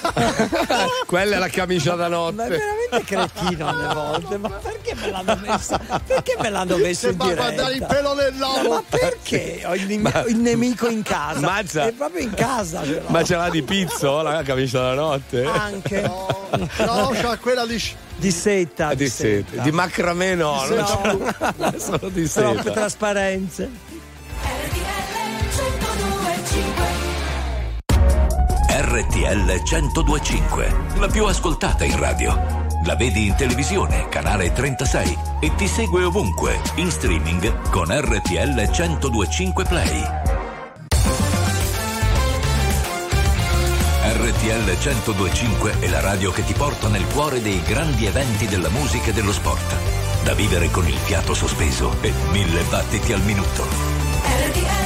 [LAUGHS] quella è la camicia da Ma è notte veramente cretino alle volte, ma perché me l'hanno messa? Perché me l'hanno messo in Sembra guardare il diretta? pelo nell'uomo. Ma perché? Ho il, Ma- il nemico in casa. Mazza. È proprio in casa. l'ho. ma ce l'ha di pizzo la camicia da notte Anche No, c'ha quella di. di seta. Ah, di seta di macramè no, Di non seta. c'è [LAUGHS] solo di Troppe seta trasparenze. RTL 1025, la più ascoltata in radio. La vedi in televisione, canale 36 e ti segue ovunque, in streaming con RTL 1025 Play. RTL 1025 è la radio che ti porta nel cuore dei grandi eventi della musica e dello sport. Da vivere con il fiato sospeso e mille battiti al minuto. RTL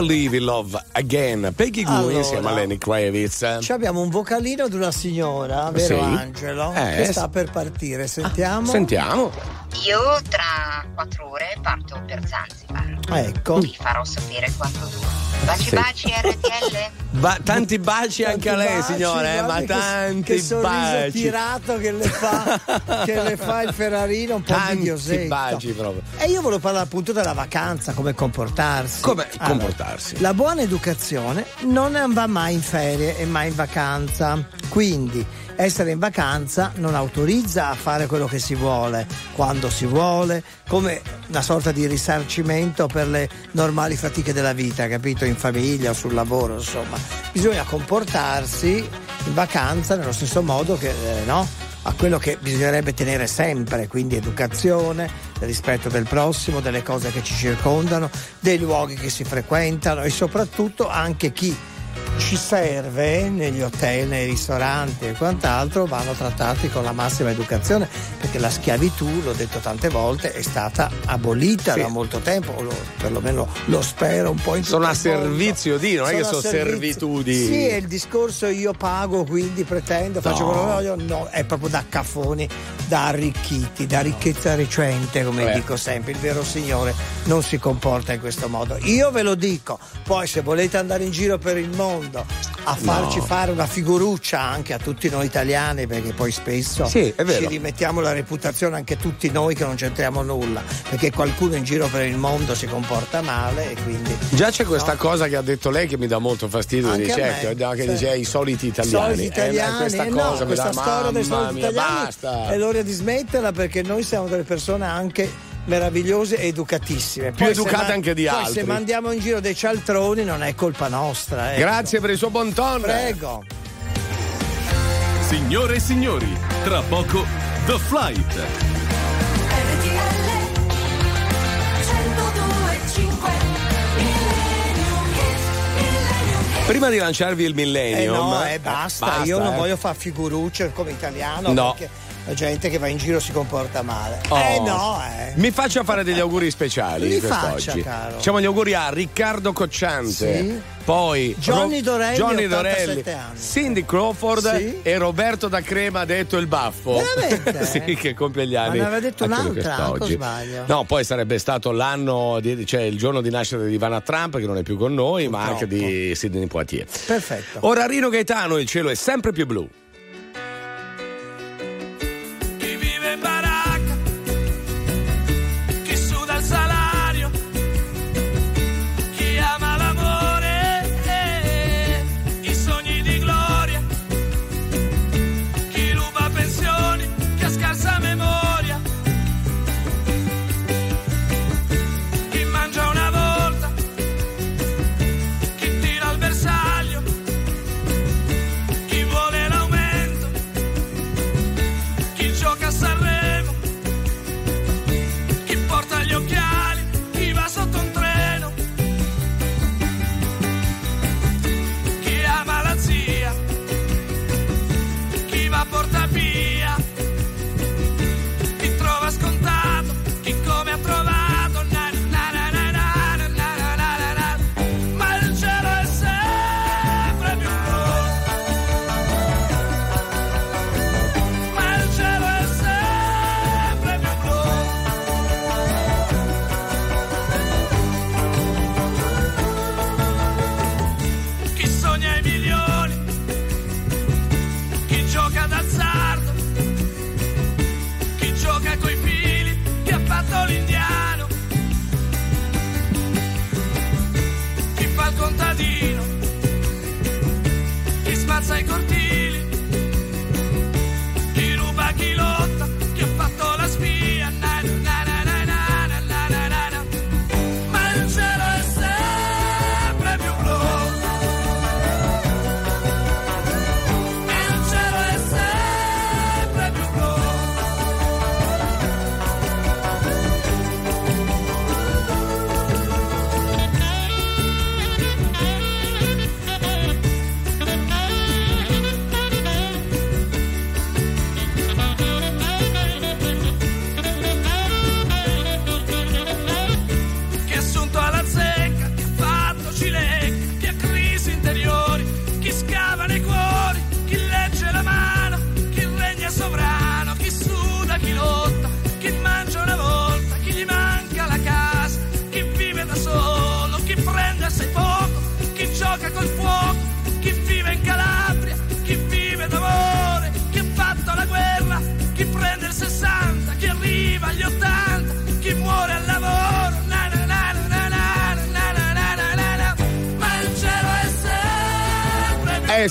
Believe in Love Again Peggy Goo Allora. insieme a Lenny Kravitz Ci abbiamo un vocalino di una signora, vero Sì. Angelo? Eh, che sta per partire. Sentiamo. sentiamo Io tra quattro ore parto per Zanzibar. Ecco. Vi farò sapere quanto dura. Baci Sì. baci RTL. Ba- tanti baci anche a lei, baci, signore, eh, ma che- tanti che sorriso baci. tirato che le fa, che le fa il Ferrarino un po' Tanti baci proprio. E io volevo parlare appunto della vacanza, come comportarsi. Come Allora, comportarsi? La buona educazione non va mai in ferie e mai in vacanza. Quindi essere in vacanza non autorizza a fare quello che si vuole, quando si vuole, come una sorta di risarcimento per le normali fatiche della vita, capito? In famiglia o sul lavoro, insomma. Bisogna comportarsi in vacanza nello stesso modo che, eh, no? a quello che bisognerebbe tenere sempre, quindi educazione, rispetto del prossimo, delle cose che ci circondano, dei luoghi che si frequentano e soprattutto anche chi ci serve negli hotel, nei ristoranti e quant'altro vanno trattati con la massima educazione perché la schiavitù, l'ho detto tante volte, è stata abolita Sì. da molto tempo, o lo- perlomeno lo spero un po' in Sono a servizio di, non è che sono servitudi. Sì, è il discorso io pago, quindi pretendo, faccio No. quello che voglio. No, è proprio da caffoni, da arricchiti, da ricchezza recente, come Beh. dico sempre. Il vero signore non si comporta in questo modo. Io ve lo dico, poi se volete andare in giro per il mondo a farci No. fare una figuruccia anche a tutti noi italiani, perché poi spesso Sì, ci rimettiamo la reputazione anche tutti noi che non c'entriamo nulla, perché qualcuno in giro per il mondo si comporta male e quindi Già c'è questa No. cosa che ha detto lei che mi dà molto fastidio, Anche dice, ecco, che sì. dice i soliti italiani. soliti Eh, italiani, questa eh, cosa no, mi questa dà, storia dei soliti mia, italiani basta. è l'ora di smetterla perché noi siamo delle persone anche meravigliose e educatissime. Più se educate anche di poi altri. se mandiamo in giro dei cialtroni non è colpa nostra. ecco. Grazie per il suo bon ton. Prego. Signore e signori, tra poco The Flight. Prima di lanciarvi il Eh millennium. no, eh, basta. basta, io non eh. voglio fare figurucce come italiano No. perché la gente che va in giro si comporta male. Oh. Eh no, eh. Mi faccia fare degli auguri speciali Li quest'oggi. faccia, caro. Facciamo gli auguri a Riccardo Cocciante. Sì. Poi Johnny Dorelli, Johnny 87 Dorelli. Cindy Crawford Sì. e Roberto da Crema detto il baffo. Veramente? [LAUGHS] sì, che compie gli Ma anni. ne aveva detto anche un'altra, quest'oggi. o sbaglio? No, poi sarebbe stato l'anno, di- cioè il giorno di nascita di Ivana Trump, che non è più con noi, ma anche di Sidney Poitier. Perfetto. Ora Rino Gaetano, il cielo è sempre più blu.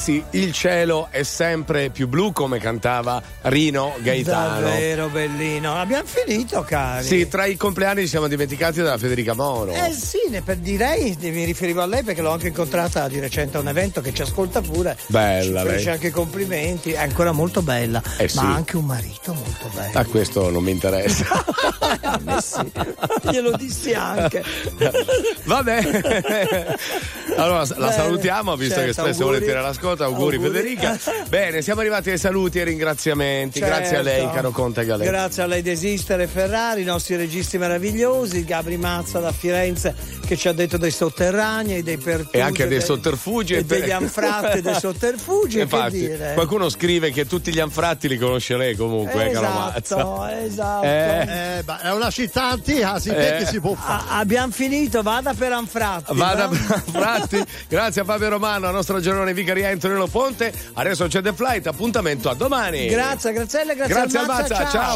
Eh sì, il cielo è sempre più blu come cantava Rino Gaetano. Davvero bellino. Abbiamo finito, cari. Sì, tra i compleanni ci siamo dimenticati della Federica Moro. Eh sì, ne per direi, mi riferivo a lei perché l'ho anche incontrata di recente a un evento che ci ascolta pure. Bella ci fece lei. anche complimenti, è ancora molto bella, Eh ma ha anche un marito molto bello. A questo non mi interessa. a [LAUGHS] me sì. Glielo dissi anche. Vabbè. [LAUGHS] Allora la Bene, salutiamo, visto certo, che spesso auguri. volentieri l'ascolta. Auguri, Auguri. Federica. Bene, siamo arrivati ai saluti e ringraziamenti. Grazie a lei, Certo. caro Conte Galetti. Grazie a lei Desistere Ferrari, i nostri registi meravigliosi, Gabri Mazza da Firenze che ci ha detto dei sotterranei, dei pertusi. E anche dei dei- sotterfugi. e degli anfratti, dei [LAUGHS] sotterfugi. che Infatti, dire? qualcuno scrive che tutti gli anfratti li conosce lei comunque, eh, caro Esatto, Mazza. esatto. Eh. Eh, è una città antica, si Eh. che si può fare. Ah, abbiamo finito, vada per Anfratti. Vada va? Fratti, grazie a Fabio Romano, al nostro giornale Vicaria Antonino Ponte. Adesso c'è The Flight, appuntamento a domani. Grazie, Graziella, grazie, Grazie al al Mazza, Mazza, ciao.